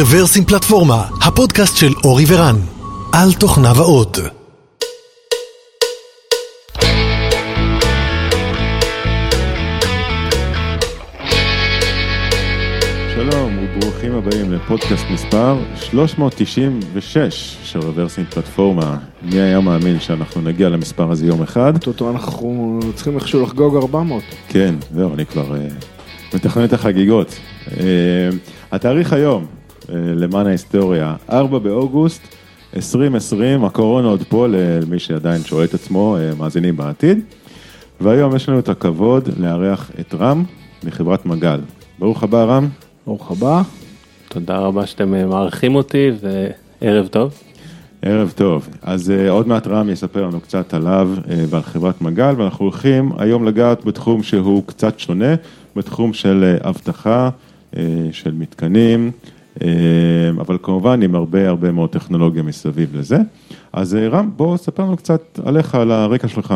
רוורסים פלטפורמה, הפודקאסט של אורי ורן, על תוכניו האות. שלום וברוכים הבאים לפודקאסט מספר 396 של רוורסים פלטפורמה. מי היה מאמין שאנחנו נגיע למספר הזה יום אחד? טוטו אנחנו צריכים איכשהו לחגוג 400. כן, זהו, אני כבר uh, מתכנן את החגיגות. Uh, התאריך היום, למען ההיסטוריה, 4 באוגוסט 2020, הקורונה עוד פה למי שעדיין שואל את עצמו, uh, מאזינים בעתיד. והיום יש לנו את הכבוד לארח את רם מחברת מגל. ברוך הבא רם. ברוך הבא. תודה רבה שאתם אה, מארחים אותי וערב טוב. ערב טוב, אז uh, עוד מעט רם יספר לנו קצת עליו uh, ועל חברת מגל ואנחנו הולכים היום לגעת בתחום שהוא קצת שונה, בתחום של uh, אבטחה, uh, של מתקנים, אבל כמובן עם הרבה הרבה מאוד טכנולוגיה מסביב לזה. אז uh, רם, בוא ספר לנו קצת עליך, על הרקע שלך.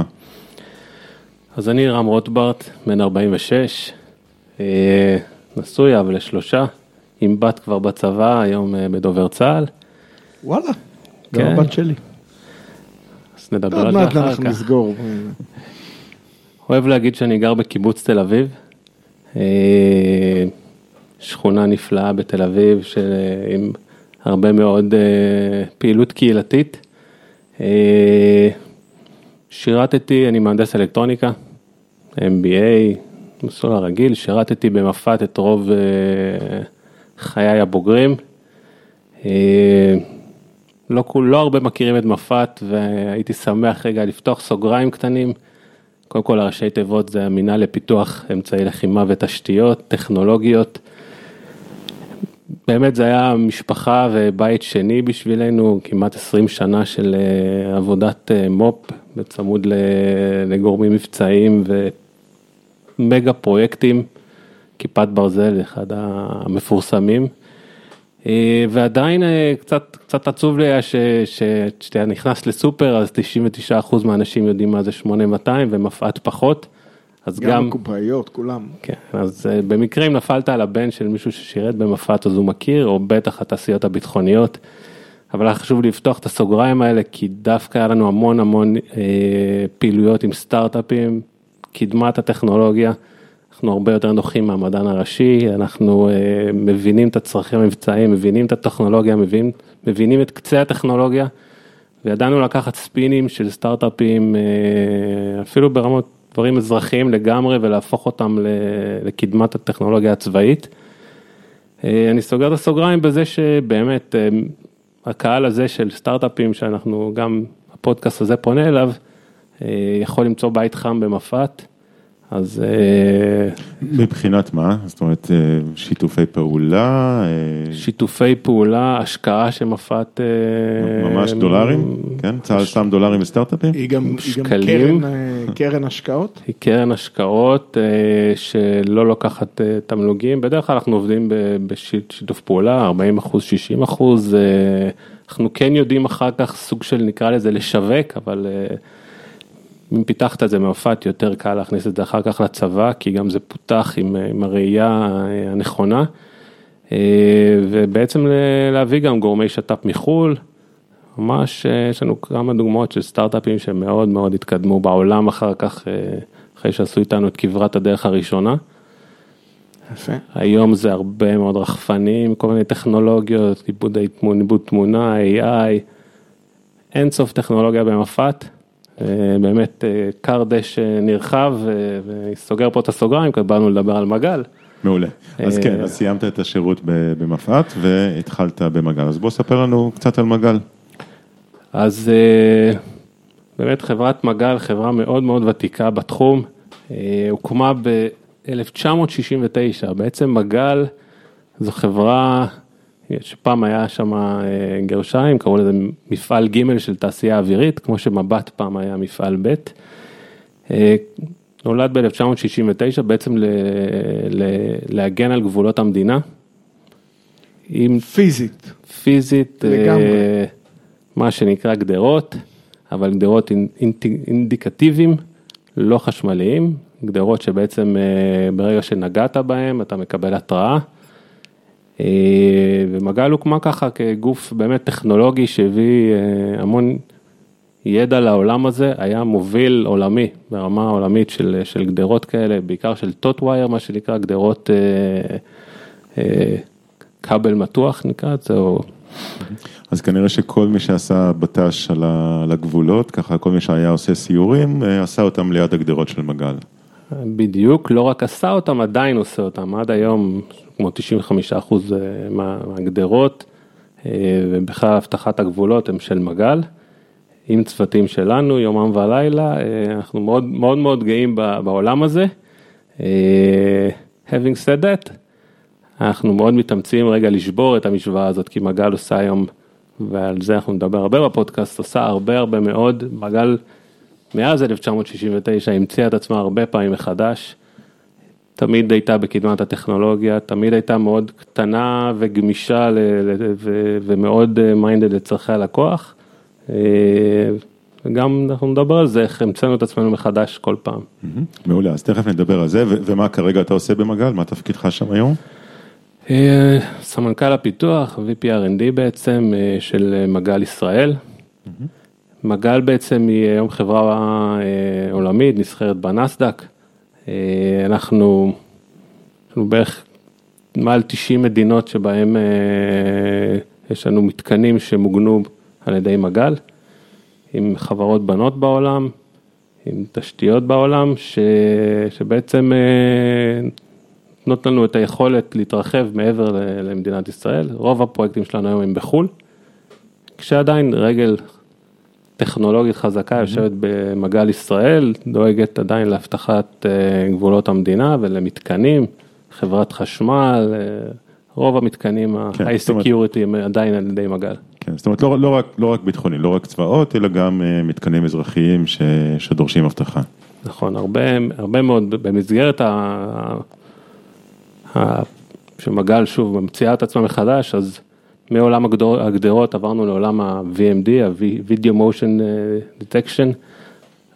אז אני רם רוטברט, בן 46, uh, נשוי אבל לשלושה, עם בת כבר בצבא, היום בדובר צה"ל. וואלה, כן. גם הבת שלי. אז נדבר עוד על זה מעט אחר אנחנו כך. נסגור. אוהב להגיד שאני גר בקיבוץ תל אביב, אה, שכונה נפלאה בתל אביב של, אה, עם הרבה מאוד אה, פעילות קהילתית. אה, שירתתי, אני מהנדס אלקטרוניקה, MBA, מסלול הרגיל, שירתתי במפת את רוב אה, חיי הבוגרים. אה, לא, לא הרבה מכירים את מפת והייתי שמח רגע לפתוח סוגריים קטנים. קודם כל הראשי תיבות זה המינהל לפיתוח אמצעי לחימה ותשתיות טכנולוגיות. באמת זה היה משפחה ובית שני בשבילנו, כמעט 20 שנה של אה, עבודת אה, מו"פ בצמוד לגורמים מבצעיים ומגה פרויקטים, כיפת ברזל, אחד המפורסמים. אה, ועדיין קצת, קצת עצוב לי היה ש- ש- כשאתה נכנס לסופר אז 99% מהאנשים יודעים מה זה 8200 ומפא"ת פחות. אז גם גם, הקופאיות, כולם. כן, אז אה, במקרה אם נפלת על הבן של מישהו ששירת במפא"ת אז הוא מכיר, או בטח התעשיות הביטחוניות. אבל היה חשוב לפתוח את הסוגריים האלה כי דווקא היה לנו המון המון אה, פעילויות עם סטארט-אפים, קדמת הטכנולוגיה. אנחנו הרבה יותר נוחים מהמדען הראשי, אנחנו אה, מבינים את הצרכים המבצעיים, מבינים את הטכנולוגיה, מבינים, מבינים את קצה הטכנולוגיה, וידענו לקחת ספינים של סטארט-אפים, אה, אפילו ברמות דברים אזרחיים לגמרי, ולהפוך אותם לקדמת הטכנולוגיה הצבאית. אה, אני סוגר את הסוגריים בזה שבאמת אה, הקהל הזה של סטארט-אפים שאנחנו גם הפודקאסט הזה פונה אליו, אה, יכול למצוא בית חם במפת. אז אה, מבחינת מה? זאת אומרת, אה, שיתופי פעולה? אה, שיתופי פעולה, השקעה שמפת... ממש דולרים? כן? צה"ל שם דולרים בסטארט-אפים? היא גם. קרן, השקעות. היא קרן השקעות שלא לוקחת תמלוגים, בדרך כלל אנחנו עובדים בשיתוף פעולה, 40 אחוז, 60 אחוז, אנחנו כן יודעים אחר כך סוג של נקרא לזה לשווק, אבל אם פיתחת את זה מאופת יותר קל להכניס את זה אחר כך לצבא, כי גם זה פותח עם, אה, עם הראייה אה, הנכונה, אה, ובעצם להביא גם גורמי שת"פ מחו"ל. ממש יש לנו כמה דוגמאות של סטארט-אפים שמאוד מאוד התקדמו בעולם אחר כך, אחרי שעשו איתנו את כברת הדרך הראשונה. יפה. היום זה הרבה מאוד רחפנים, כל מיני טכנולוגיות, עיבוד תמונה, AI, אין סוף טכנולוגיה במפת. אה, באמת אה, כר דשא נרחב אה, וסוגר פה את הסוגריים, כי באנו לדבר על מגל. מעולה. אז אה, כן, אז סיימת את השירות במפא"ת והתחלת במגל. אז בוא ספר לנו קצת על מגל. אז אה, באמת חברת מגל, חברה מאוד מאוד ותיקה בתחום, אה, הוקמה ב-1969, בעצם מגל זו חברה שפעם היה שם אה, גרשיים, קראו לזה מפעל ג' של תעשייה אווירית, כמו שמבט פעם היה מפעל ב'. אה, נולד ב-1969 בעצם ל- ל- להגן על גבולות המדינה. עם פיזית. פיזית, לגמרי. אה, מה שנקרא גדרות, אבל גדרות אינ- אינט- אינדיקטיביים, לא חשמליים, גדרות שבעצם אה, ברגע שנגעת בהם אתה מקבל התראה. אה, ומגל הוקמה ככה כגוף באמת טכנולוגי שהביא אה, המון ידע לעולם הזה, היה מוביל עולמי, ברמה עולמית של, של גדרות כאלה, בעיקר של taut wire, מה שנקרא, גדרות אה, אה, כבל מתוח נקרא את זה, או אז כנראה שכל מי שעשה בט"ש על הגבולות, ככה כל מי שהיה עושה סיורים, אה, עשה אותם ליד הגדרות של מגל. בדיוק, לא רק עשה אותם, עדיין עושה אותם, עד היום כמו 95 אחוז מה- מהגדרות אה, ובכלל אבטחת הגבולות הם של מגל, עם צוותים שלנו יומם ולילה, אה, אנחנו מאוד מאוד מאוד גאים בעולם הזה. אה, Having said that, אנחנו מאוד מתאמצים רגע לשבור את המשוואה הזאת, כי מגל עושה היום, ועל זה אנחנו נדבר הרבה בפודקאסט, עושה הרבה הרבה מאוד, מגל מאז 1969 המציאה את עצמה הרבה פעמים מחדש, תמיד הייתה בקדמת הטכנולוגיה, תמיד הייתה מאוד קטנה וגמישה ל- ל- ו- ומאוד מיינדד לצורכי הלקוח. אה, וגם אנחנו נדבר על זה, איך המצאנו את עצמנו מחדש כל פעם. מהמם, מעולה, אז תכף נדבר על זה, ו- ומה כרגע אתה עושה במגל? מה תפקידך שם היום? אה, סמנכ"ל הפיתוח, VP R&D בעצם אה, של אה, מגל ישראל. מגל בעצם היא היום חברה אה, עולמית, נסחרת בנסדק. אה, אנחנו, לנו בערך מעל 90 מדינות שבהם אה, יש לנו מתקנים שמוגנו על ידי מגל, עם חברות בנות בעולם, עם תשתיות בעולם, ש, שבעצם אה, נותנות לנו את היכולת להתרחב מעבר למדינת ישראל. רוב הפרויקטים שלנו היום הם בחו"ל, כשעדיין רגל טכנולוגית חזקה יושבת במגל ישראל, דואגת עדיין להבטחת אה, גבולות המדינה ולמתקנים, חברת חשמל, אה, רוב המתקנים כן, ה-high security הם עדיין על ידי מגל. כן, זאת אומרת, לא, לא, רק, לא רק ביטחוני, לא רק צבאות, אלא גם אה, מתקנים אזרחיים ש, שדורשים אבטחה. נכון, הרבה, הרבה מאוד במסגרת ה... ה... שמגל שוב ממציאה את עצמה מחדש, אז מעולם הגדרות עברנו לעולם ה-VMD, ה-Video Motion אה, Detection,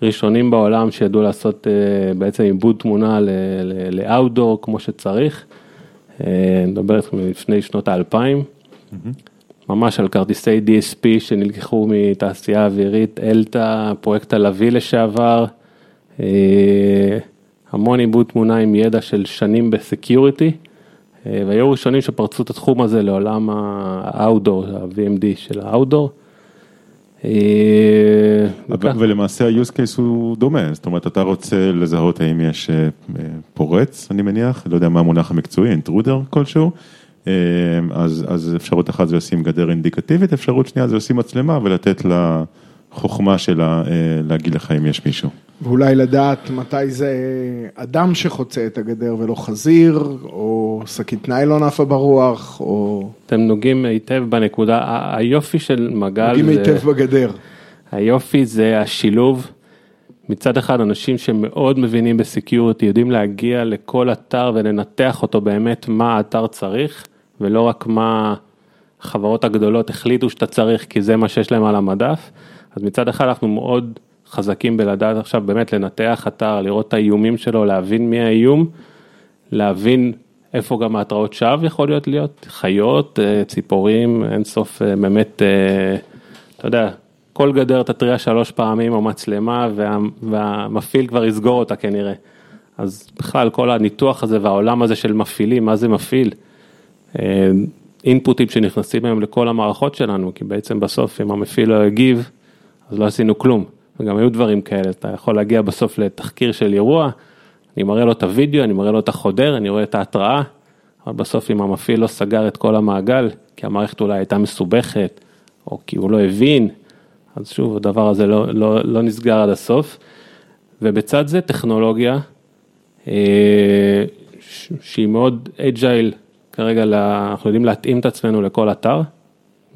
ראשונים בעולם שידעו לעשות אה, בעצם עיבוד תמונה ל-outdoor כמו שצריך, אה, נדבר איתכם לפני שנות האלפיים, ממש על כרטיסי DSP שנלקחו מתעשייה אווירית, אלתא, פרויקט הלוי לשעבר, המון עיבוד תמונה עם ידע של שנים בסקיוריטי, והיו ראשונים שפרצו את התחום הזה לעולם ה-outdoor, ה-VMD של ה-outdoor. אה. ולמעשה ה-use case הוא דומה, זאת אומרת, אתה רוצה לזהות האם יש אה, אה, פורץ, אני מניח, לא יודע מה המונח המקצועי, אינטרודר כלשהו, אה, אז, אז אפשרות אחת זה לשים גדר אינדיקטיבית, אפשרות שנייה זה לשים מצלמה ולתת לה חוכמה שלה אה, להגיד לך אם יש מישהו. ואולי לדעת מתי זה אדם שחוצה את הגדר ולא חזיר, או שקית ניילון עפה ברוח, או אתם נוגעים היטב בנקודה, היופי של מגל, נוגעים זה- היטב בגדר. היופי זה השילוב, מצד אחד אנשים שמאוד מבינים בסקיוריטי, יודעים להגיע לכל אתר ולנתח אותו באמת מה האתר צריך, ולא רק מה החברות הגדולות החליטו שאתה צריך כי זה מה שיש להם על המדף, אז מצד אחד אנחנו מאוד חזקים בלדעת עכשיו באמת לנתח אתר, לראות את האיומים שלו, להבין מי האיום, להבין איפה גם ההתראות שווא יכול להיות להיות, חיות, אה, ציפורים, אין סוף אה, באמת, אה, אתה יודע, כל גדר תתריע שלוש פעמים או מצלמה וה, והמפעיל כבר יסגור אותה כנראה. אז בכלל כל הניתוח הזה והעולם הזה של מפעילים, מה זה מפעיל? אינפוטים שנכנסים היום לכל המערכות שלנו, כי בעצם בסוף אם המפעיל לא הגיב, אז לא עשינו כלום. וגם היו דברים כאלה, אתה יכול להגיע בסוף לתחקיר של אירוע, אני מראה לו את הוידאו, אני מראה לו את החודר, אני רואה את ההתראה, אבל בסוף אם המפעיל לא סגר את כל המעגל, כי המערכת אולי הייתה מסובכת, או כי הוא לא הבין, אז שוב, הדבר הזה לא, לא, לא נסגר עד הסוף. ובצד זה טכנולוגיה, אה, שהיא מאוד אג'ייל, כרגע לה- אנחנו יודעים להתאים את עצמנו לכל אתר,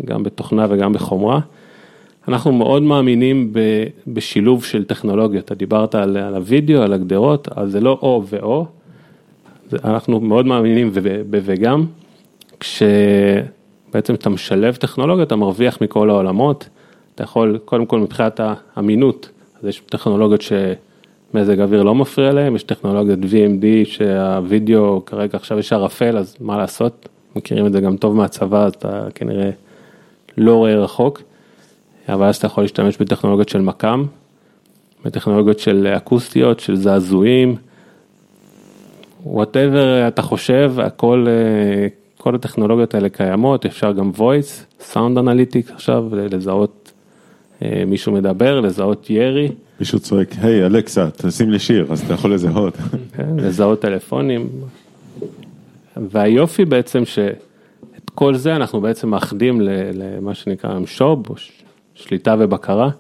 גם בתוכנה וגם בחומרה. אנחנו מאוד מאמינים ב- בשילוב של טכנולוגיות, אתה דיברת על, על הוידאו, על הגדרות, אז זה לא או ואו, אנחנו מאוד מאמינים וגם, כשבעצם אתה משלב טכנולוגיה, אתה מרוויח מכל העולמות, אתה יכול, קודם כל מבחינת האמינות, אז יש טכנולוגיות שמזג אוויר לא מפריע להם, יש טכנולוגיות VMD שהווידאו כרגע עכשיו יש ערפל, אז מה לעשות, מכירים את זה גם טוב מהצבא, אז אתה כנראה לא רואה רחוק, אבל אז אתה יכול להשתמש בטכנולוגיות של מכ"ם, בטכנולוגיות של אקוסטיות, של זעזועים, whatever אתה חושב, הכל, אה, כל הטכנולוגיות האלה קיימות, אפשר גם voice, sound analytics עכשיו, לזהות אה, מישהו מדבר, לזהות ירי. מישהו צועק, היי אלכסה, תשים לי שיר, אז אתה יכול לזהות. כן, לזהות טלפונים. והיופי בעצם שאת כל זה אנחנו בעצם מאחדים למה שנקרא שו"ב, או שליטה ובקרה.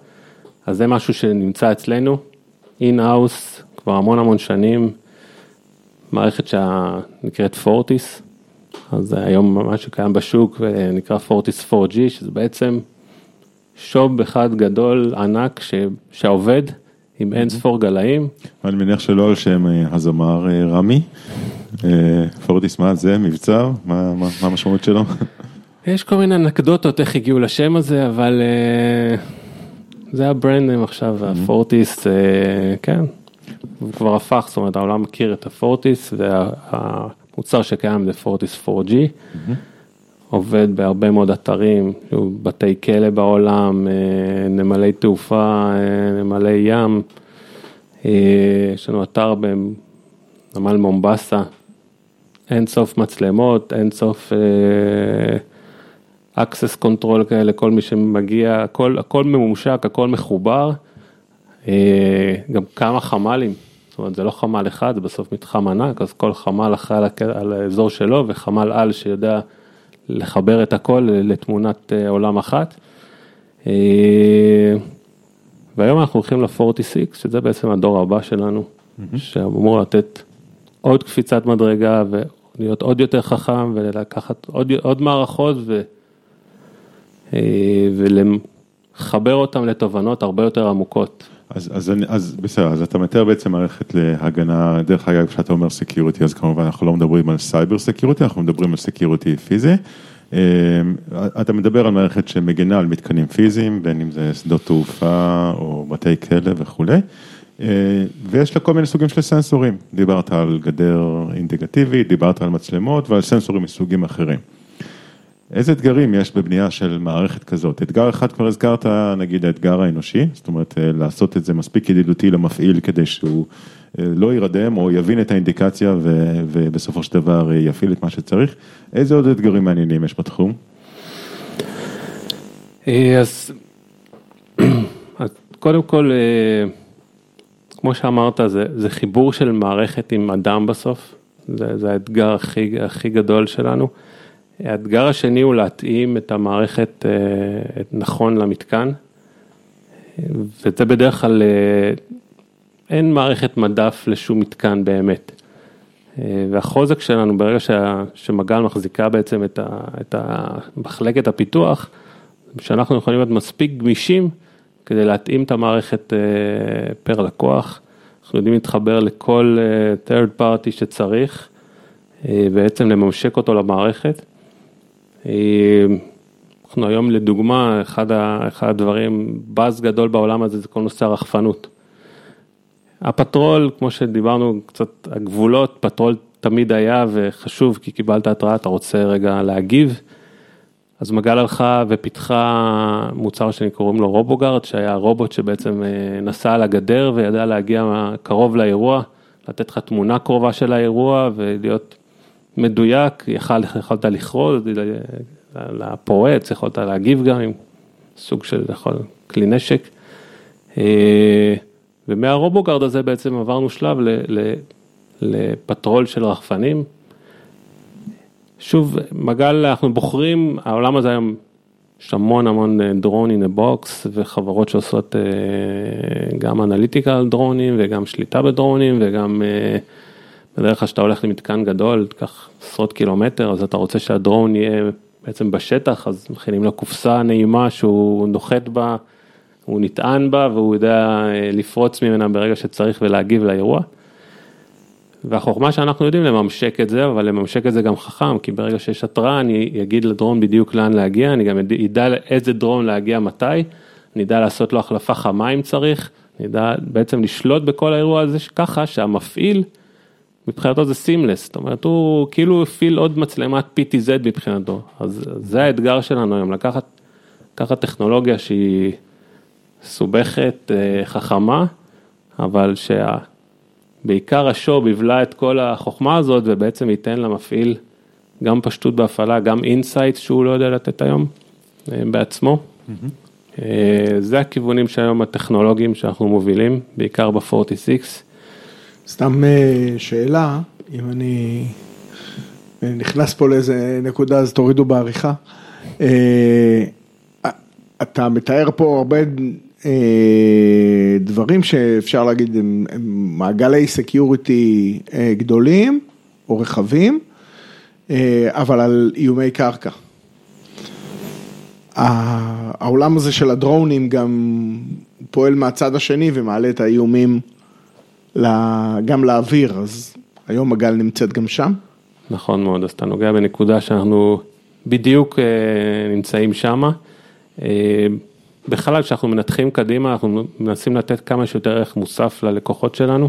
אז זה משהו שנמצא אצלנו, in-house, כבר המון המון שנים, מערכת שנקראת Fortis, אז היום מה שקיים בשוק נקרא פורטיס 4G, שזה בעצם שוב אחד גדול, ענק, ש, שעובד עם אין ספור גלאים. אני מניח שלא על שם אה, הזמר אה, רמי, אה, פורטיס מה זה, מבצר, מה המשמעות שלו? יש כל מיני אנקדוטות איך הגיעו לשם הזה, אבל זה הברנדים עכשיו, הפורטיס, כן, הוא כבר הפך, זאת אומרת העולם מכיר את הפורטיס והמוצר שקיים זה פורטיס 4G. עובד בהרבה מאוד אתרים, בתי כלא בעולם, אה, נמלי תעופה, אה, נמלי ים, אה, יש לנו אתר בנמל מומבסה, אין סוף מצלמות, אין סוף access control כאלה, כל מי שמגיע, הכל, הכל ממומשק, הכל מחובר, גם כמה חמ"לים, זאת אומרת זה לא חמ"ל אחד, זה בסוף מתחם ענק, אז כל חמ"ל אחראי על האזור שלו וחמ"ל על שיודע לחבר את הכל לתמונת אה, עולם אחת. אה, והיום אנחנו הולכים ל-46, שזה בעצם הדור הבא שלנו, mm-hmm. שאמור לתת עוד קפיצת מדרגה ולהיות עוד יותר חכם ולקחת עוד, עוד מערכות ו, אה, ולחבר אותם לתובנות הרבה יותר עמוקות. אז, אז, אז בסדר, אז אתה מתאר בעצם מערכת להגנה, דרך אגב, כשאתה אומר security, אז כמובן אנחנו לא מדברים על cyber security, אנחנו מדברים על security פיזי. אמ, אתה מדבר על מערכת שמגנה על מתקנים פיזיים, בין אם זה שדות תעופה או בתי כלא וכולי, אה, ויש לה כל מיני סוגים של סנסורים, דיברת על גדר אינטגרטיבית, דיברת על מצלמות ועל סנסורים מסוגים אחרים. איזה אתגרים יש בבנייה של מערכת כזאת? אתגר אחד כבר הזכרת, נגיד האתגר האנושי, זאת אומרת אה, לעשות את זה מספיק ידידותי למפעיל כדי שהוא אה, לא יירדם או יבין את האינדיקציה ו, ובסופו של דבר אה, יפעיל את מה שצריך. איזה עוד אתגרים מעניינים יש בתחום? אז, קודם כל, כמו שאמרת, זה, זה חיבור של מערכת עם אדם בסוף, זה, זה האתגר הכי, הכי גדול שלנו. האתגר השני הוא להתאים את המערכת אה, נכון למתקן, וזה בדרך כלל, אה, אין מערכת מדף לשום מתקן באמת. אה, והחוזק שלנו ברגע שמגל מחזיקה בעצם את, ה, את מחלקת הפיתוח, שאנחנו יכולים להיות מספיק גמישים כדי להתאים את המערכת פר לקוח, אנחנו יודעים להתחבר לכל third party שצריך, בעצם לממשק אותו למערכת. אנחנו היום לדוגמה, אחד, ה, אחד הדברים, באז גדול בעולם הזה זה כל נושא הרחפנות. הפטרול, כמו שדיברנו קצת, הגבולות, פטרול תמיד היה וחשוב כי קיבלת התראה, אתה רוצה רגע להגיב. אז מגל הלכה ופיתחה מוצר שקוראים לו RoboGuard, שהיה רובוט שבעצם אה, נסע על הגדר וידע להגיע קרוב לאירוע, לתת לך תמונה קרובה של האירוע ולהיות מדויק, יכול, יכולת לכרוז לפורץ, יכולת להגיב גם עם סוג של יכול, כלי נשק. אה, ומהרובוגרד הזה בעצם עברנו שלב ל, ל, לפטרול של רחפנים. שוב, מגל, אנחנו בוחרים, העולם הזה היום, יש המון המון דרון in a box וחברות שעושות אה, גם אנליטיקה על דרונים וגם שליטה בדרונים וגם אה, בדרך כלל כשאתה הולך למתקן גדול, תיקח עשרות קילומטר, אז אתה רוצה שהדרון יהיה בעצם בשטח, אז מכינים לו קופסה נעימה שהוא נוחת בה, הוא נטען בה והוא יודע אה, לפרוץ ממנה ברגע שצריך ולהגיב לאירוע. והחוכמה שאנחנו יודעים לממשק את זה, אבל לממשק את זה גם חכם, כי ברגע שיש התראה אני אגיד לדרון בדיוק לאן להגיע, אני גם אדע איזה דרון להגיע מתי, אני אדע לעשות לו החלפה חמה אם צריך, אני אדע בעצם לשלוט בכל האירוע הזה ככה שהמפעיל מבחינתו זה seamless, זאת אומרת הוא כאילו הפעיל עוד מצלמת PTZ מבחינתו, אז זה האתגר שלנו היום, לקחת, לקחת טכנולוגיה שהיא מסובכת, אה, חכמה, אבל שבעיקר השו"ב יבלע את כל החוכמה הזאת ובעצם ייתן למפעיל גם פשטות בהפעלה, גם insight שהוא לא יודע לתת היום אה, בעצמו. Mm-hmm. זה הכיוונים שהיום הטכנולוגיים שאנחנו מובילים, בעיקר ב-46. סתם שאלה, אם אני נכנס פה לאיזה נקודה אז תורידו בעריכה. אתה מתאר פה הרבה דברים שאפשר להגיד הם מעגלי security גדולים או רחבים, אבל על איומי קרקע. העולם הזה של הדרונים גם פועל מהצד השני ומעלה את האיומים גם לאוויר, אז היום הגל נמצאת גם שם. נכון מאוד, אז אתה נוגע בנקודה שאנחנו בדיוק נמצאים שמה. בכלל, כשאנחנו מנתחים קדימה, אנחנו מנסים לתת כמה שיותר ערך מוסף ללקוחות שלנו.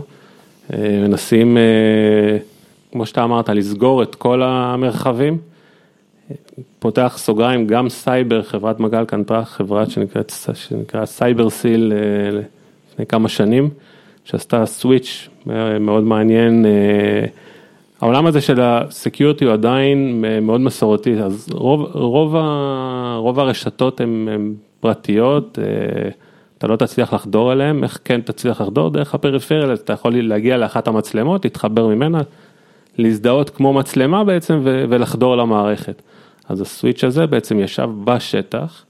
מנסים, כמו שאתה אמרת, לסגור את כל המרחבים. פותח סוגריים, גם סייבר, חברת מגל קנתה חברה שנקראת, שנקרא CyberSeal לפני כמה שנים, שעשתה switch מאוד מעניין. העולם הזה של ה security הוא עדיין מאוד מסורתי, אז רוב, רוב, רוב הרשתות הן פרטיות, אתה לא תצליח לחדור אליהן, איך כן תצליח לחדור? דרך הפריפריה, אתה יכול להגיע לאחת המצלמות, להתחבר ממנה, להזדהות כמו מצלמה בעצם ולחדור למערכת. אז הסוויץ' הזה בעצם ישב בשטח,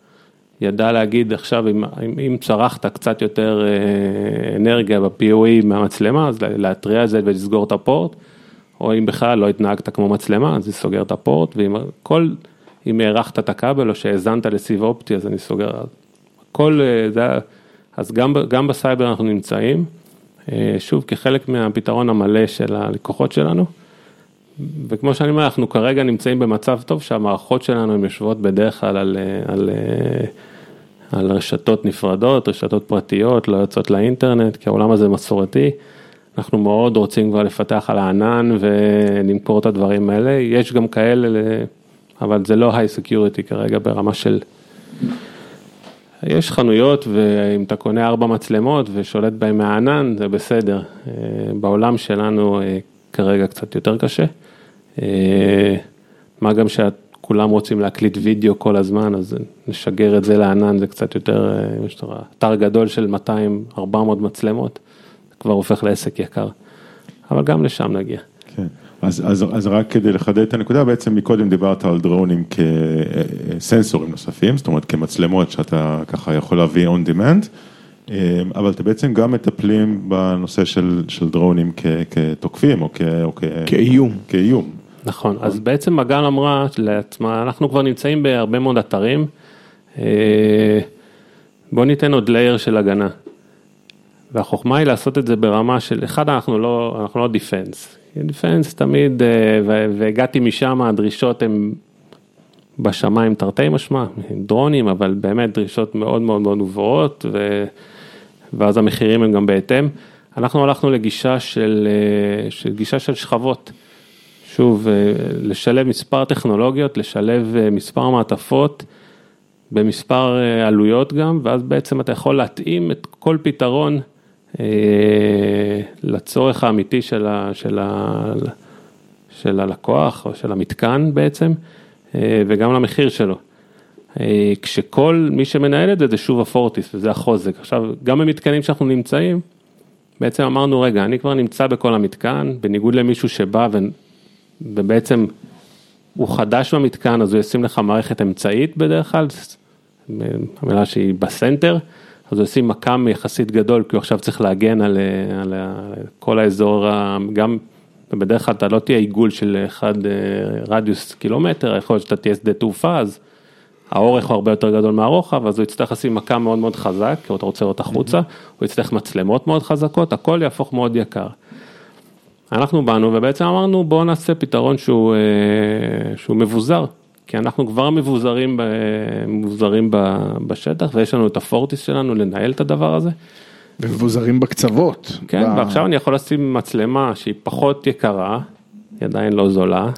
ידע להגיד עכשיו אם, אם צרכת קצת יותר אנרגיה ב-POE מהמצלמה, אז להתריע על זה ולסגור את הפורט, או אם בכלל לא התנהגת כמו מצלמה, אז זה סוגר את הפורט, ואם כל, אם הארכת את הכבל או שהאזנת לסיב אופטי, אז אני סוגר, הכל זה, אז גם, גם בסייבר אנחנו נמצאים, שוב, כחלק מהפתרון המלא של הלקוחות שלנו. וכמו שאני אומר, אנחנו כרגע נמצאים במצב טוב שהמערכות שלנו הן יושבות בדרך כלל על, על, על רשתות נפרדות, רשתות פרטיות, לא יוצאות לאינטרנט, כי העולם הזה מסורתי. אנחנו מאוד רוצים כבר לפתח על הענן ולמכור את הדברים האלה, יש גם כאלה, אבל זה לא high security כרגע ברמה של... יש חנויות ואם אתה קונה ארבע מצלמות ושולט בהן מהענן זה בסדר, בעולם שלנו כרגע קצת יותר קשה. מה גם שכולם רוצים להקליט וידאו כל הזמן, אז נשגר את זה לענן, זה קצת יותר, אתר גדול של 200-400 מצלמות, זה כבר הופך לעסק יקר, אבל גם לשם נגיע. כן, אז, אז, אז רק כדי לחדד את הנקודה, בעצם מקודם דיברת על דרונים כסנסורים נוספים, זאת אומרת כמצלמות שאתה ככה יכול להביא on demand. אבל אתם בעצם גם מטפלים בנושא של, של דרונים כ, כתוקפים או, כ, או כ, כאיום. כאיום. נכון, אז בעצם מגל אמרה לעצמה, אנחנו כבר נמצאים בהרבה מאוד אתרים, בוא ניתן עוד לייר של הגנה. והחוכמה היא לעשות את זה ברמה של, אחד אנחנו לא, אנחנו לא דיפנס, דיפנס תמיד, והגעתי משם, הדרישות הן בשמיים תרתי משמע, דרונים, אבל באמת דרישות מאוד מאוד מאוד גבוהות, ו... ואז המחירים הם גם בהתאם. אנחנו הלכנו לגישה של, של גישה של שכבות. שוב, לשלב מספר טכנולוגיות, לשלב מספר מעטפות, במספר עלויות גם, ואז בעצם אתה יכול להתאים את כל פתרון לצורך האמיתי של, ה, של, ה, של הלקוח או של המתקן בעצם. וגם למחיר שלו. כשכל מי שמנהל את זה זה שוב הפורטיס וזה החוזק. עכשיו, גם במתקנים שאנחנו נמצאים, בעצם אמרנו, רגע, אני כבר נמצא בכל המתקן, בניגוד למישהו שבא ו... ובעצם הוא חדש במתקן, אז הוא ישים לך מערכת אמצעית בדרך כלל, המילה שהיא בסנטר, אז הוא ישים מקם יחסית גדול, כי הוא עכשיו צריך להגן על, על, על כל האזור, גם ובדרך כלל אתה לא תהיה עיגול של אחד רדיוס קילומטר, יכול להיות שאתה תהיה שדה תעופה, אז האורך הוא הרבה יותר גדול מהרוחב, אז הוא יצטרך לשים מכה מאוד מאוד חזק, כי אתה רוצה לראות החוצה, הוא יצטרך מצלמות מאוד חזקות, הכל יהפוך מאוד יקר. אנחנו באנו ובעצם אמרנו בואו נעשה פתרון שהוא, שהוא מבוזר, כי אנחנו כבר מבוזרים, מבוזרים בשטח ויש לנו את הפורטיס שלנו לנהל את הדבר הזה. ומבוזרים בקצוות. כן, ב- ועכשיו אני יכול לשים מצלמה שהיא פחות יקרה, היא עדיין לא זולה,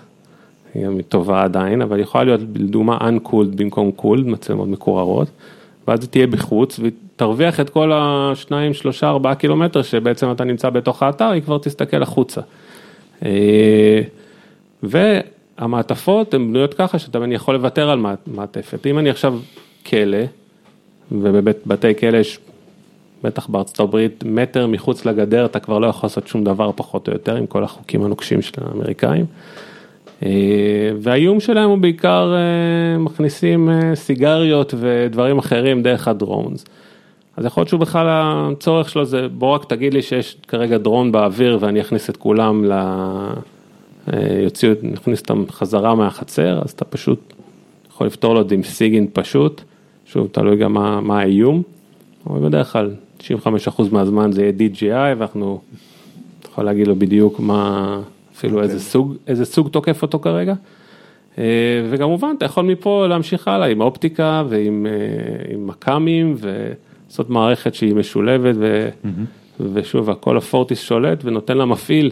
היא טובה עדיין, אבל יכולה להיות לדוגמה uncooled במקום cooled, מצלמות מקוררות, ואז היא תהיה בחוץ ותרוויח את כל השניים, שלושה, ארבעה קילומטר שבעצם אתה נמצא בתוך האתר, היא כבר תסתכל החוצה. אה, והמעטפות הן בנויות ככה שאתה יכול לוותר על מעט- מעטפת. אם אני עכשיו כלא, ובבתי כלא יש, בטח בארצות הברית, מטר מחוץ לגדר אתה כבר לא יכול לעשות שום דבר פחות או יותר עם כל החוקים הנוקשים של האמריקאים. אה, והאיום שלהם הוא בעיקר אה, מכניסים סיגריות ודברים אחרים דרך הדרונס. אז יכול להיות שהוא בכלל הצורך שלו זה בוא רק תגיד לי שיש כרגע דרון באוויר ואני אכניס את כולם ל... אה, יוציאו, נכניס אותם חזרה מהחצר, אז אתה פשוט יכול לפתור לו את זה עם סיגינט פשוט, שוב תלוי גם מה, מה האיום, אבל בדרך כלל 95% מהזמן זה יהיה DJI ואנחנו, אתה יכול להגיד לו בדיוק מה, אפילו איזה סוג, איזה סוג תוקף אותו כרגע. אה, וכמובן אתה יכול מפה להמשיך הלאה עם אופטיקה ועם אה, עם מכ"מים ולעשות מערכת שהיא משולבת ו, ושוב הכל הפורטיס שולט ונותן למפעיל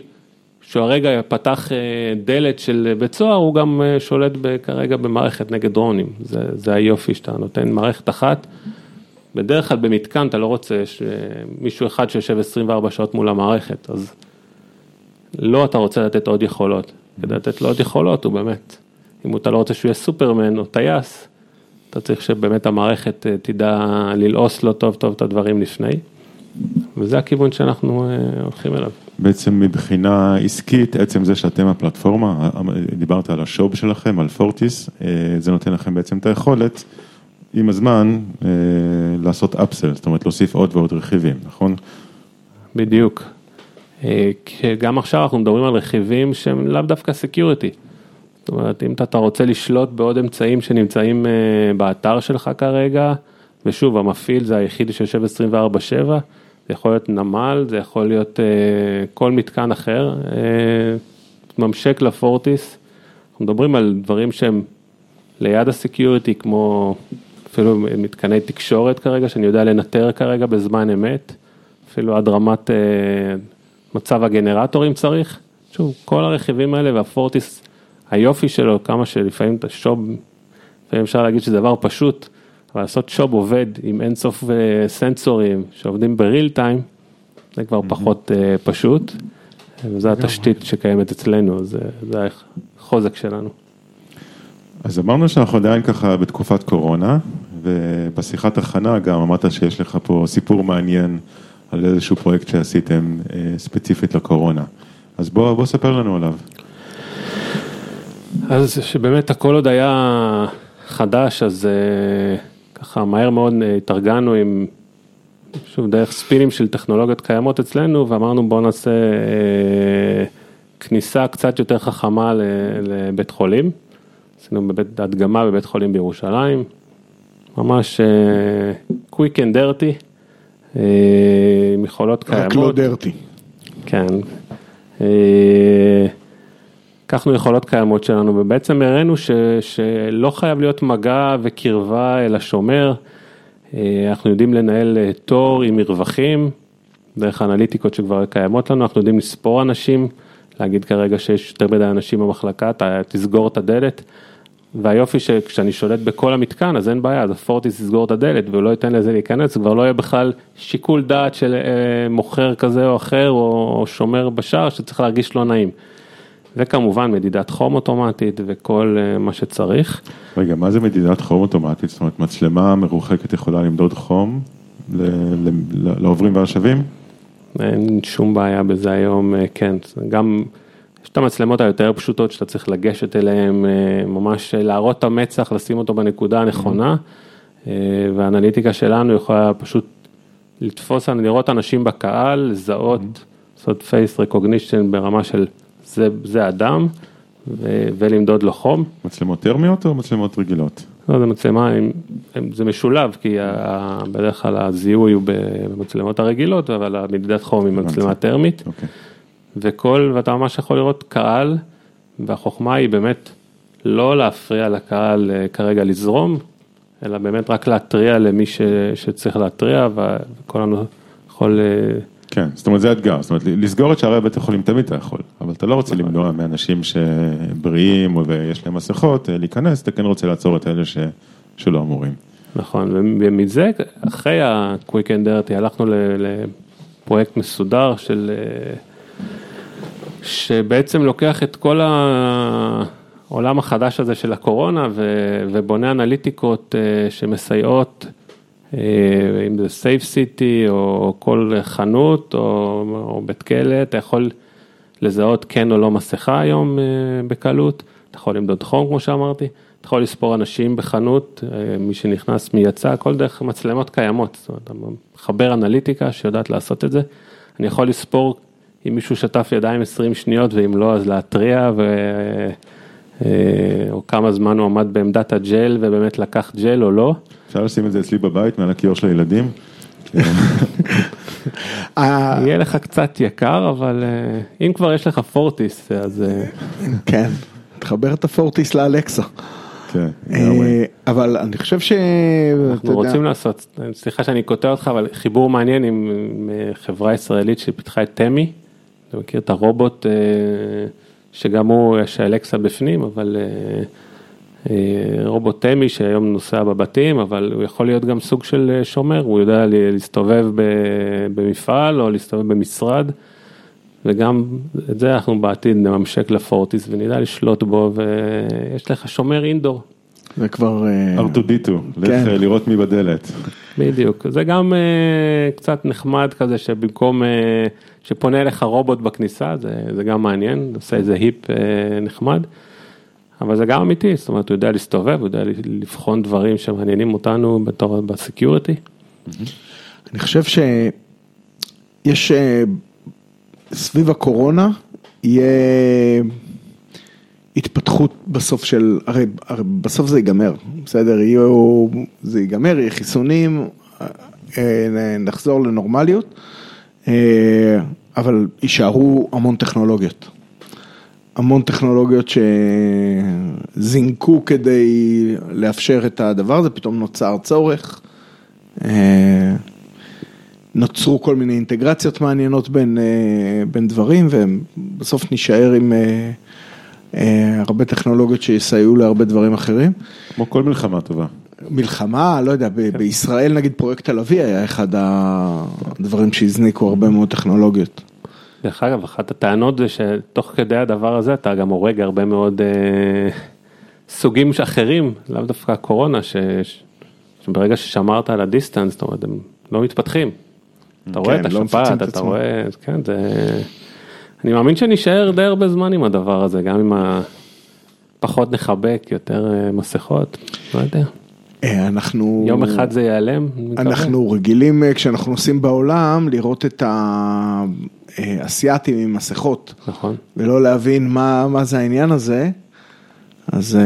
שהרגע פתח אה, דלת של בית סוהר הוא גם אה, שולט כרגע במערכת נגד דרונים, זה, זה היופי שאתה נותן מערכת אחת. בדרך כלל במתקן אתה לא רוצה שמישהו אחד שיושב 24 שעות מול המערכת, אז לא אתה רוצה לתת עוד יכולות, כדי לתת לו עוד יכולות הוא באמת, אם אתה לא רוצה שהוא יהיה סופרמן או טייס, אתה צריך שבאמת המערכת אה, תדע ללעוס לו טוב טוב את הדברים לפני, וזה הכיוון שאנחנו אה, הולכים אליו. בעצם מבחינה עסקית, עצם זה שאתם הפלטפורמה, דיברת על השוב שלכם, על פורטיס, אה, זה נותן לכם בעצם את היכולת, עם הזמן, אה, לעשות upsell, זאת אומרת להוסיף עוד ועוד רכיבים, נכון? בדיוק. אה, גם עכשיו אנחנו מדברים על רכיבים שהם לאו דווקא security. זאת אומרת, אם אתה רוצה לשלוט בעוד אמצעים שנמצאים אה, באתר שלך כרגע, ושוב, המפעיל זה היחיד שיושב 24/7, זה יכול להיות נמל, זה יכול להיות אה, כל מתקן אחר, אה, ממשק לפורטיס, אנחנו מדברים על דברים שהם ליד הסקיוריטי, כמו אפילו מתקני תקשורת כרגע, שאני יודע לנטר כרגע בזמן אמת, אפילו עד רמת מצב הגנרטור אם צריך. שוב, כל הרכיבים האלה והפורטיס, היופי שלו, כמה שלפעמים את השוב, לפעמים אפשר להגיד שזה דבר פשוט, אבל לעשות שוב עובד עם אינסוף אה, סנסורים שעובדים בריל טיים, זה כבר פחות אה, פשוט, וזו התשתית שקיימת אצלנו, זה, זה החוזק שלנו. אז אמרנו שאנחנו עדיין ככה בתקופת קורונה, ובשיחת הכנה גם אמרת שיש לך פה סיפור מעניין על איזשהו פרויקט שעשיתם אה, ספציפית לקורונה. אז בוא, בוא ספר לנו עליו. אז שבאמת הכל עוד היה חדש, אז אה, ככה מהר מאוד אה, התארגנו עם, שוב, דרך ספינים של טכנולוגיות קיימות אצלנו, ואמרנו בואו נעשה אה, כניסה קצת יותר חכמה ל- לבית חולים. עשינו בבית, הדגמה בבית חולים בירושלים, ממש quick and dirty, אה, עם יכולות קיימות. רק לא דרטי. כן. אה, לקחנו יכולות קיימות שלנו ובעצם הראינו ש, שלא חייב להיות מגע וקרבה אל השומר. אה, אנחנו יודעים לנהל אה, תור עם מרווחים, דרך האנליטיקות שכבר קיימות לנו, אנחנו יודעים לספור אנשים, להגיד כרגע שיש יותר מדי אנשים במחלקה, אתה תסגור את הדלת. והיופי שכשאני שולט בכל המתקן אז אין בעיה, אז הפורטיס יסגור את הדלת והוא לא ייתן לזה להיכנס, כבר לא יהיה בכלל שיקול דעת של אה, מוכר כזה או אחר או, או שומר בשער שצריך להרגיש לא נעים. וכמובן מדידת חום אוטומטית וכל אה, מה שצריך. רגע, מה זה מדידת חום אוטומטית? זאת אומרת, מצלמה מרוחקת יכולה למדוד חום לעוברים והשבים? אין שום בעיה בזה היום, אה, כן, גם יש את המצלמות היותר פשוטות שאתה צריך לגשת אליהן, אה, ממש לערות את המצח, לשים אותו בנקודה הנכונה, והאנליטיקה שלנו יכולה פשוט לתפוס, לראות אנשים בקהל, לזהות, לעשות face recognition ברמה של זה, זה אדם, ו- ולמדוד לו חום. מצלמות טרמיות או מצלמות רגילות? לא, זה מצלמה, הם, הם, זה משולב, כי ה, בדרך כלל הזיהוי הוא במצלמות הרגילות, אבל המדידת חום היא מצלמה טרמית. אוקיי. וכל, ואתה ממש יכול לראות קהל, והחוכמה היא באמת לא להפריע לקהל אה, כרגע לזרום, אלא באמת רק להתריע למי ש, שצריך להתריע, וכל יכול... כן, זאת אומרת זה האתגר, זאת אומרת לסגור את שערי בית החולים תמיד אתה יכול, אבל אתה לא רוצה למנוע מאנשים שבריאים ויש להם מסכות אה, להיכנס, אתה כן רוצה לעצור את אלה ש... שלא אמורים. נכון, ומזה, אחרי ה-Quick and Dirty הלכנו לפרויקט מסודר של, אה, שבעצם לוקח את כל העולם החדש הזה של הקורונה ובונה אנליטיקות אה, שמסייעות, אם זה Safe City או כל חנות או, או בית כלא, אתה יכול לזהות כן או לא מסכה היום בקלות, אתה יכול למדוד חום כמו שאמרתי. אתה יכול לספור אנשים בחנות, אה, מי שנכנס, מי יצא, הכל דרך מצלמות קיימות, זאת אומרת, מחבר אנליטיקה שיודעת לעשות את זה. אני יכול לספור אם מישהו שטף ידיים 20 שניות ואם לא אז להתריע ו... אה, או כמה זמן הוא עמד בעמדת הג'ל ובאמת לקח ג'ל או לא. אפשר לשים את זה אצלי בבית מעל הכיור של הילדים. יהיה לך קצת יקר אבל אה, אם כבר יש לך פורטיס אז כן תחבר את הפורטיס לאלקסה. כן, אה, אבל אני חושב ש... אנחנו רוצים לעשות, סליחה שאני קוטע אותך, אבל חיבור מעניין עם חברה ישראלית שפיתחה את תמי, אתה מכיר את הרובוט אה, שגם הוא, יש אלקסה בפנים, אבל אה, רובוט תמי שהיום נוסע בבתים, אבל הוא יכול להיות גם סוג של שומר, הוא יודע להסתובב במפעל או להסתובב במשרד. וגם את זה אנחנו בעתיד נממשק לפורטיס ונדע לשלוט בו ויש לך שומר אינדור. זה כבר... ארטודיטו, לך כן. לראות מי בדלת. בדיוק, זה גם uh, קצת נחמד כזה שבמקום uh, שפונה אליך רובוט בכניסה, זה, זה גם מעניין, עושה איזה היפ uh, נחמד, אבל זה גם אמיתי, זאת אומרת הוא יודע להסתובב, הוא יודע לבחון דברים שמעניינים אותנו בתור בסקיוריטי. אני חושב שיש... סביב הקורונה יהיה התפתחות בסוף של, הרי, הרי בסוף זה ייגמר, בסדר, יהיו, זה ייגמר, יהיה חיסונים, אה, נחזור לנורמליות, אה, אבל יישארו המון טכנולוגיות. המון טכנולוגיות שזינקו כדי לאפשר את הדבר הזה, פתאום נוצר צורך. אה, נוצרו כל מיני אינטגרציות מעניינות בין, אה, בין דברים ובסוף נישאר עם אה, אה, הרבה טכנולוגיות שיסייעו להרבה דברים אחרים. כמו כל מלחמה טובה. מלחמה, לא יודע, ב- בישראל נגיד פרויקט הלוי היה אחד הדברים שהזניקו הרבה מאוד טכנולוגיות. דרך אגב, אחת הטענות זה שתוך כדי הדבר הזה אתה גם הורג הרבה מאוד אה, סוגים אחרים, לאו דווקא קורונה, ש, שברגע ששמרת על הדיסטנס, זאת אומרת, הם לא מתפתחים. אתה רואה את לא השפעת, אתה רואה, כן, זה... אני מאמין שנשאר די הרבה זמן עם הדבר הזה, גם אם פחות נחבק, יותר אה, מסכות, לא יודע. אה, אנחנו... יום אחד זה ייעלם? אנחנו רגילים אה, כשאנחנו נוסעים בעולם לראות את האסייתים עם מסכות. נכון. ולא להבין מה, מה זה העניין הזה. אז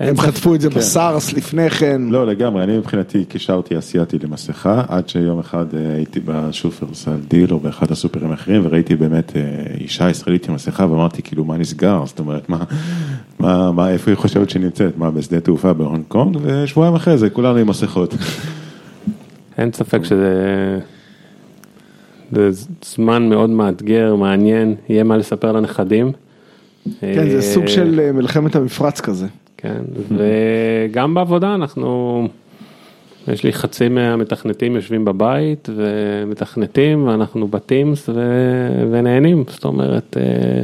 הם חטפו את זה כן. בסארס לפני כן. לא, לגמרי, אני מבחינתי קישרתי אסיאתי למסכה, עד שיום אחד אה, הייתי בשופרסל דיל או באחד הסופרים האחרים, וראיתי באמת אה, אישה ישראלית עם מסכה, ואמרתי, כאילו, מה נסגר? זאת אומרת, מה, מה, מה, איפה היא חושבת שנמצאת? מה, בשדה תעופה בהונג קונג? ושבועיים אחרי זה, כולנו עם מסכות. אין ספק שזה... זה זמן מאוד מאתגר, מעניין, יהיה מה לספר לנכדים. כן, זה סוג של אה, מלחמת המפרץ כזה. כן, וגם בעבודה אנחנו, יש לי חצי מהמתכנתים יושבים בבית ומתכנתים ואנחנו בטימס ו... ונהנים, זאת אומרת, אה,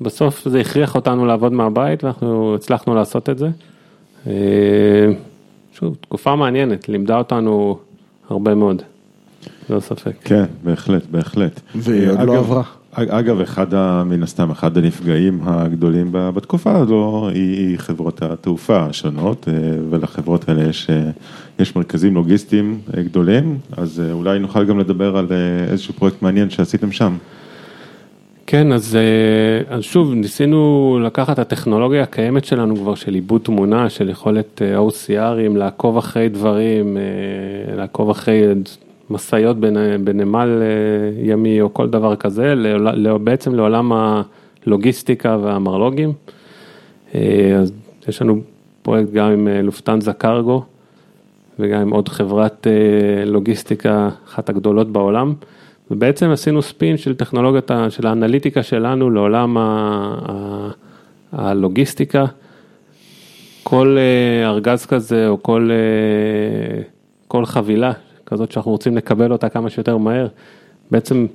בסוף זה הכריח אותנו לעבוד מהבית ואנחנו הצלחנו לעשות את זה. אה, שוב, תקופה מעניינת, לימדה אותנו הרבה מאוד, ללא ספק. כן, בהחלט, בהחלט. והיא עוד לא עברה. אגב, אחד, מן הסתם, אחד הנפגעים הגדולים בתקופה הזו היא חברות התעופה השונות, אה, ולחברות האלה יש, אה, יש מרכזים לוגיסטיים אה, גדולים, אז אולי נוכל גם לדבר על איזשהו פרויקט מעניין שעשיתם שם. כן, אז, אז שוב, ניסינו לקחת הטכנולוגיה הקיימת שלנו כבר של עיבוד תמונה, של יכולת OCRים, לעקוב אחרי דברים, לעקוב אחרי משאיות בנמל אה, ימי או כל דבר כזה, בעצם לעולם הלוגיסטיקה והמרלוגים. אה, אז יש לנו פרויקט גם עם אה, לופטנזה קרגו, וגם עם עוד חברת לוגיסטיקה, אחת הגדולות בעולם. ובעצם עשינו ספין של טכנולוגיית, של האנליטיקה שלנו לעולם הלוגיסטיקה. כל ארגז כזה או כל, כל חבילה כזאת שאנחנו רוצים לקבל אותה כמה שיותר מהר, בעצם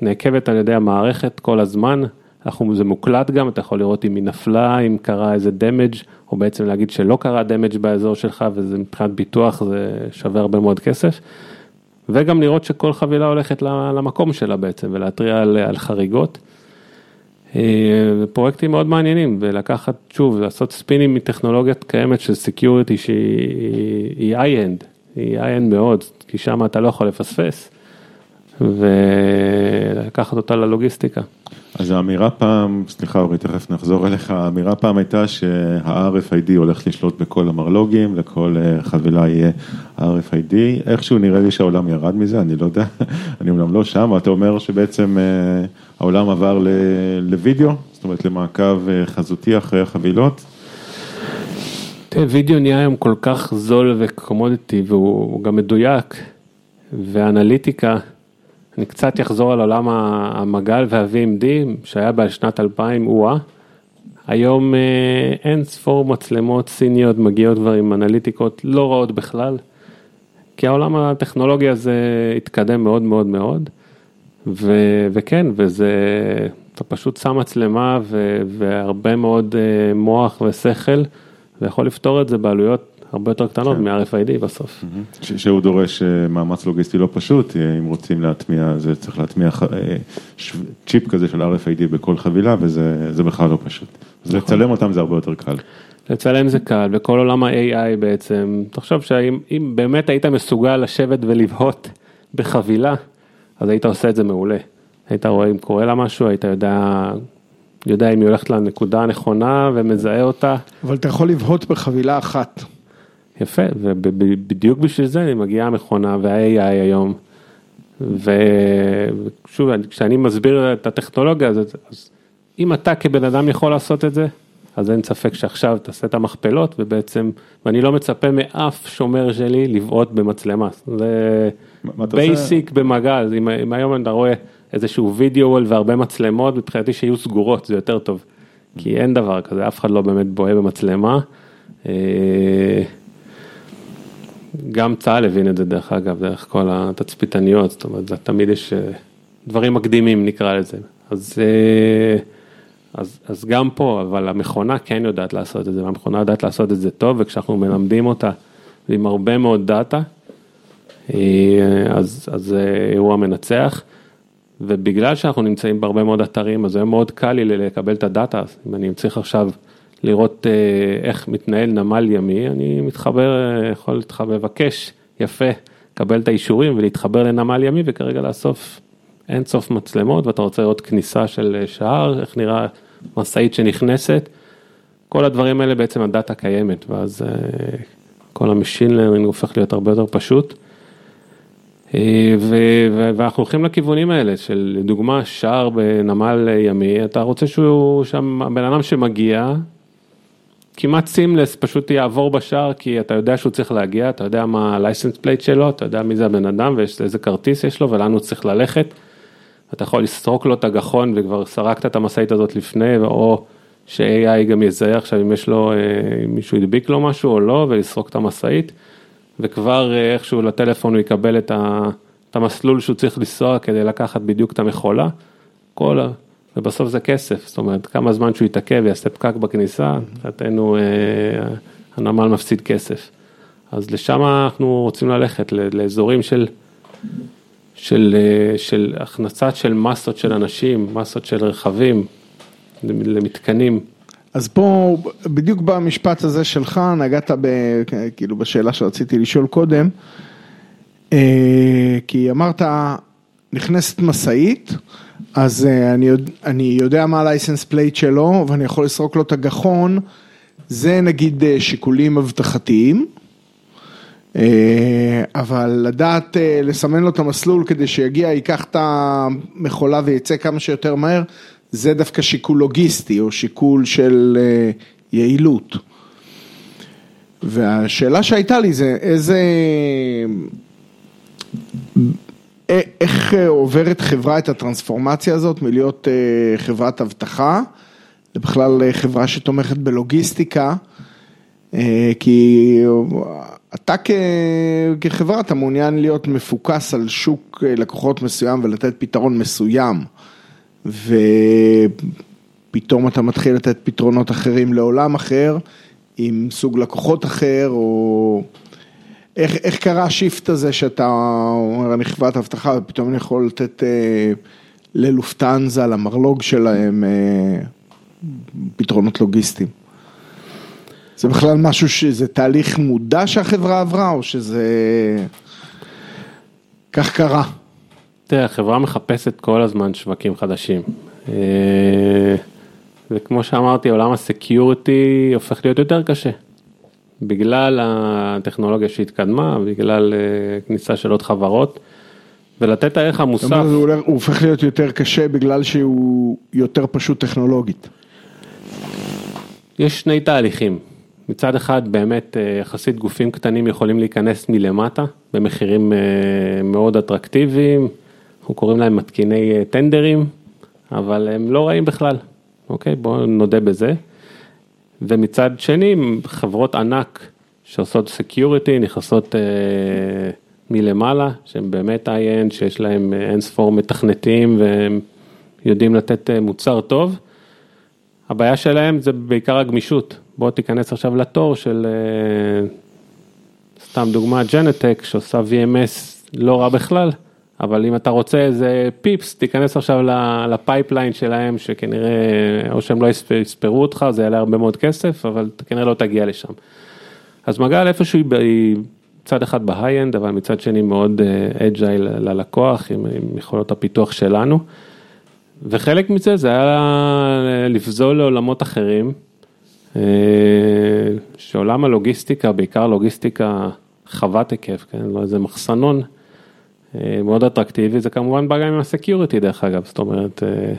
נעקבת על ידי המערכת כל הזמן, אנחנו, זה מוקלט גם, אתה יכול לראות אם היא נפלה, אם קרה איזה דמג' או בעצם להגיד שלא קרה damage באזור שלך וזה מבחינת ביטוח זה שווה הרבה מאוד כסף. וגם לראות שכל חבילה הולכת למקום שלה בעצם ולהתריע על, על חריגות. אה, פרויקטים מאוד מעניינים ולקחת שוב לעשות ספינים מטכנולוגיית קיימת של security שהיא high-end, היא high-end מאוד, כי שם אתה לא יכול לפספס ולקחת אותה ללוגיסטיקה. אז האמירה פעם, סליחה אורי, תכף נחזור אליך, האמירה פעם הייתה שה-RFID הולך לשלוט בכל המרלוגים, לכל אה, חבילה יהיה RFID, איכשהו נראה לי שהעולם ירד מזה, אני לא יודע, אני אומנם לא שם, אתה אומר שבעצם אה, העולם עבר לוידאו, זאת אומרת למעקב אה, חזותי אחרי החבילות. תראה, וידאו נהיה היום כל כך זול וקומודיטי והוא גם מדויק, ואנליטיקה. אני קצת אחזור על עולם המגל וה-VMD שהיה בשנת 2000 הוא היום אה, אין ספור מצלמות סיניות מגיעות כבר עם אנליטיקות לא רעות בכלל, כי העולם הטכנולוגי הזה התקדם מאוד מאוד מאוד, ו- וכן, וזה, אתה פשוט שם מצלמה ו- והרבה מאוד אה, מוח ושכל, ויכול לפתור את זה בעלויות הרבה יותר קטנות כן. מ-RFID בסוף. שהוא דורש אה, מאמץ לוגיסטי לא פשוט, אה, אם רוצים להטמיע, זה צריך להטמיע אה, צ'יפ כזה של RFID בכל חבילה וזה בכלל לא פשוט. אז נכון. לצלם אותם זה הרבה יותר קל. לצלם זה קל, וכל עולם ה-AI בעצם, תחשוב שאם באמת היית מסוגל לשבת ולבהות בחבילה, אז היית עושה את זה מעולה. היית רואה אם קורה לה משהו, היית יודע יודע אם היא הולכת לנקודה הנכונה ומזהה אותה. אבל אתה יכול לבהות בחבילה אחת. יפה, ובדיוק בשביל זה מגיעה המכונה וה-AI היום. ושוב, כשאני מסביר את הטכנולוגיה הזאת, אז אם אתה כבן אדם יכול לעשות את זה, אז אין ספק שעכשיו תעשה את המכפלות ובעצם, ואני לא מצפה מאף שומר שלי לבהות במצלמה. זה basic במגל, אם, אם היום אתה רואה איזשהו וידאו והרבה מצלמות, מבחינתי שיהיו סגורות, זה יותר טוב. כי אין דבר כזה, אף אחד לא באמת בוהה במצלמה. אה, גם צה"ל הבין את זה דרך אגב, דרך כל התצפיתניות, זאת אומרת, תמיד יש אה, דברים מקדימים נקרא לזה. אז, אה, אז, אז גם פה, אבל המכונה כן יודעת לעשות את זה, והמכונה יודעת לעשות את זה טוב, וכשאנחנו מלמדים אותה עם הרבה מאוד דאטה, אז, אז זה אירוע מנצח. ובגלל שאנחנו נמצאים בהרבה מאוד אתרים, אז זה מאוד קל לי לקבל את הדאטה, אם אני צריך עכשיו לראות אה, איך מתנהל נמל ימי, אני מתחבר, אה, יכול להתחבר, לבקש, יפה, לקבל את האישורים ולהתחבר לנמל ימי וכרגע לאסוף אין סוף מצלמות ואתה רוצה לראות כניסה של אה, שער, איך נראה משאית שנכנסת, כל הדברים האלה בעצם הדאטה קיימת ואז כל ה machine learning הופך להיות הרבה יותר פשוט. ואנחנו הולכים לכיוונים האלה של לדוגמה שער בנמל ימי, אתה רוצה שהוא שם, הבן אדם שמגיע, כמעט סימלס פשוט יעבור בשער כי אתה יודע שהוא צריך להגיע, אתה יודע מה ה-license plate שלו, אתה יודע מי זה הבן אדם ואיזה כרטיס יש לו ולאן הוא צריך ללכת. אתה יכול לסרוק לו את הגחון וכבר סרקת את המשאית הזאת לפני, או ש-AI גם יזהה עכשיו אם יש לו, אם אה, מישהו הדביק לו משהו או לא, ולסרוק את המשאית, וכבר אה, איכשהו לטלפון הוא יקבל את, ה, את המסלול שהוא צריך לנסוע כדי לקחת בדיוק את המכולה. כל, ובסוף זה כסף, זאת אומרת, כמה זמן שהוא יתעכב ויעשה פקק בכניסה, מבחינתנו אה, הנמל מפסיד כסף. אז לשם אנחנו רוצים ללכת, לאזורים של, של, אה, של הכנסת של מסות של אנשים, מסות של רכבים, למתקנים. אז פה, בדיוק במשפט הזה שלך, נגעת ב, כאילו בשאלה שרציתי לשאול קודם, אה, כי אמרת, נכנסת משאית, אז אה, אני, אני יודע מה ה-license plate שלו ואני יכול לסרוק לו את הגחון, זה נגיד אה, שיקולים אבטחתיים, אבל לדעת לסמן לו את המסלול כדי שיגיע, ייקח את המכולה ויצא כמה שיותר מהר, זה דווקא שיקול לוגיסטי או שיקול של יעילות. והשאלה שהייתה לי זה איזה, א- איך אה, עוברת חברה את הטרנספורמציה הזאת מלהיות אה, חברת אבטחה, לבכלל אה, חברה שתומכת בלוגיסטיקה, אה, כי אתה כחברה אתה מעוניין להיות מפוקס על שוק אה, לקוחות מסוים ולתת פתרון מסוים, ופתאום אתה מתחיל לתת פתרונות אחרים לעולם אחר, עם סוג לקוחות אחר, או איך, איך קרה השיפט הזה שאתה אומר אני חברת אבטחה ופתאום אני יכול לתת אה, ללופטנזה, למרלוג שלהם, אה, פתרונות לוגיסטיים. זה בכלל משהו שזה תהליך מודע שהחברה עברה, או שזה... כך קרה. תראה, החברה מחפשת כל הזמן שווקים חדשים. אה, וכמו שאמרתי, עולם הסקיורטי הופך להיות יותר קשה. בגלל הטכנולוגיה שהתקדמה, בגלל אה, כניסה של עוד חברות, ולתת הערך זאת המוסף. אומרת, הוא הופך להיות יותר קשה בגלל שהוא יותר פשוט טכנולוגית. יש שני תהליכים. מצד אחד באמת אה, יחסית גופים קטנים יכולים להיכנס מלמטה במחירים אה, מאוד אטרקטיביים, אנחנו קוראים להם מתקיני אה, טנדרים, אבל הם לא רעים בכלל, אוקיי? בואו נודה בזה. ומצד שני חברות ענק שעושות security נכנסות אה, מלמעלה, שהם באמת high-end שיש להם אה, אין ספור מתכנתים והם יודעים לתת אה, מוצר טוב. הבעיה שלהם זה בעיקר הגמישות, בוא תיכנס עכשיו לתור של אה, סתם דוגמה Genetec שעושה VMS לא רע בכלל, אבל אם אתה רוצה איזה פיפס תיכנס עכשיו ל pipeline שלהם שכנראה או שהם לא יספ- יספרו אותך זה יעלה הרבה מאוד כסף אבל כנראה לא תגיע לשם. אז מגל איפשהו היא מצד אחד ב high-end אבל מצד שני מאוד agile ללקוח עם, עם יכולות הפיתוח שלנו. וחלק מזה זה היה לפזול לעולמות אחרים, אה, שעולם הלוגיסטיקה, בעיקר לוגיסטיקה רחבת היקף, כן, לא איזה מחסנון, אה, מאוד אטרקטיבי, זה כמובן בא גם עם ה security דרך אגב, זאת אומרת, אה,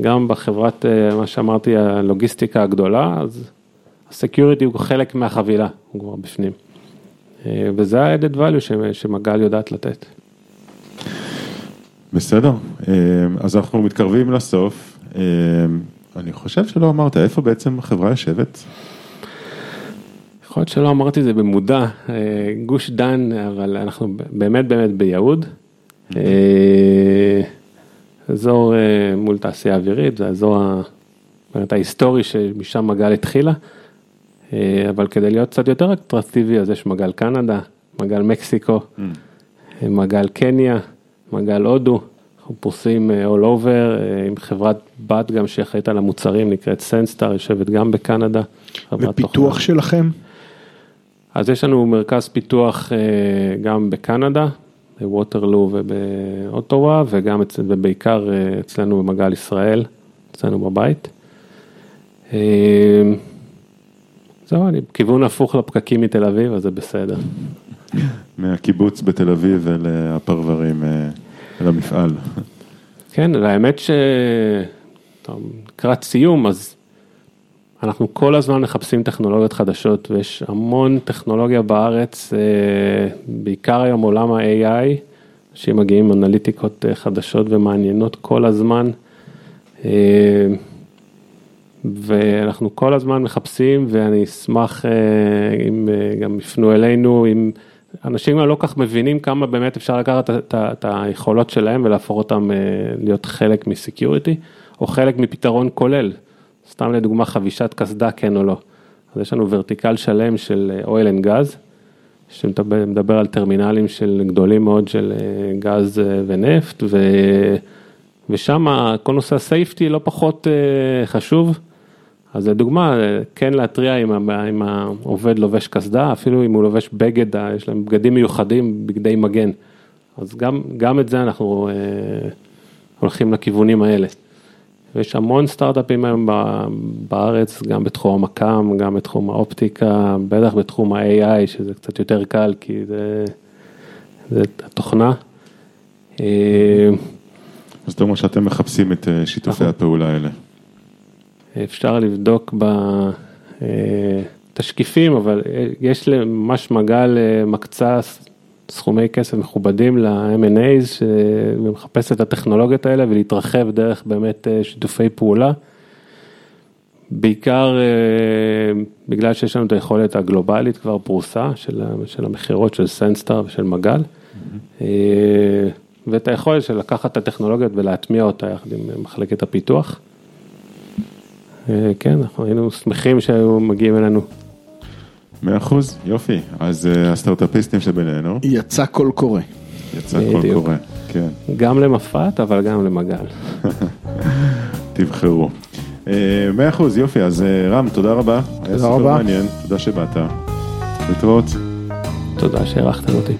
גם בחברת, אה, מה שאמרתי, הלוגיסטיקה הגדולה, אז ה security הוא חלק מהחבילה, הוא כבר בפנים. אה, וזה ה-added value שמגל יודעת לתת. בסדר, אה, אז אנחנו מתקרבים לסוף. אה, אני חושב שלא אמרת, איפה בעצם החברה יושבת? יכול להיות שלא אמרתי זה במודע, אה, גוש דן, אבל אנחנו באמת באמת ביהוד. אה, אזור אה, מול תעשייה אווירית, זה האזור ההיסטורי שמשם מגל התחילה. אבל כדי להיות קצת יותר אטרקטיבי, אז יש מגל קנדה, מגל מקסיקו, אה, מגל קניה, מגל הודו. אנחנו פרוסים אה, all over עם חברת בת גם שאחראית על המוצרים נקראת סנסטאר, יושבת גם בקנדה. תוכנה. ופיתוח שלכם? אז יש לנו מרכז פיתוח אה, גם בקנדה, בווטרלו ובאוטווה, וגם אצ... ובעיקר אה, אצלנו במגל ישראל, אצלנו בבית. אה, זהו, אני בכיוון הפוך לפקקים מתל אביב, אז זה בסדר. מהקיבוץ בתל אביב אל הפרברים, אל המפעל. כן, האמת ש... לקראת סיום, אז אנחנו כל הזמן מחפשים טכנולוגיות חדשות, ויש המון טכנולוגיה בארץ, אה, בעיקר היום עולם ה-AI, אנשים מגיעים עם אנליטיקות אה, חדשות ומעניינות כל הזמן. אה, ואנחנו כל הזמן מחפשים, ואני אשמח אם גם יפנו אלינו, אם אנשים לא כל כך מבינים כמה באמת אפשר לקחת את היכולות שלהם ולהפוך אותם להיות חלק מסקיוריטי, או חלק מפתרון כולל. סתם לדוגמה חבישת קסדה כן או לא. אז יש לנו ורטיקל שלם של oil and gas, שמדבר מדבר על טרמינלים של גדולים מאוד של אה, גז אה, ונפט, ו... ושם כל נושא הסייפטי לא פחות אה, חשוב. אז לדוגמה, כן להתריע אם העובד לובש קסדה, אפילו אם הוא לובש בגד, יש להם בגדים מיוחדים, בגדי מגן. אז גם, גם את זה אנחנו אה, הולכים לכיוונים האלה. ויש המון סטארט-אפים היום בארץ, גם בתחום המקאם, גם בתחום האופטיקה, בטח בתחום ה-AI, שזה קצת יותר קל, כי זה, זה התוכנה. אה, אז אתה אומר שאתם מחפשים את אה, שיתופי נכון. הפעולה האלה. אפשר לבדוק תשקיפים, אבל אה, יש ממש מגל מקצה סכומי כסף מכובדים ל-M&A's ומחפש את הטכנולוגיות האלה ולהתרחב דרך באמת שיתופי פעולה. בעיקר בגלל שיש לנו את היכולת הגלובלית כבר פרוסה של, של המכירות של סנסטאר ושל מגל. Mm-hmm. ואת היכולת של לקחת את הטכנולוגיות ולהטמיע אותה יחד עם מחלקת הפיתוח. אה, כן, אנחנו היינו שמחים שהיו מגיעים אלינו. מאה אחוז, יופי. אז אה, הסטארט-אפיסטים שבינינו. יצא קול קורא. יצא קול קורא, כן. גם למפת, אבל גם למגל. תבחרו. אה, מאה אחוז, יופי, אז רם, תודה רבה. תודה רבה. מעניין, תודה שבאת. להתראות. תודה שהערכתם אותי.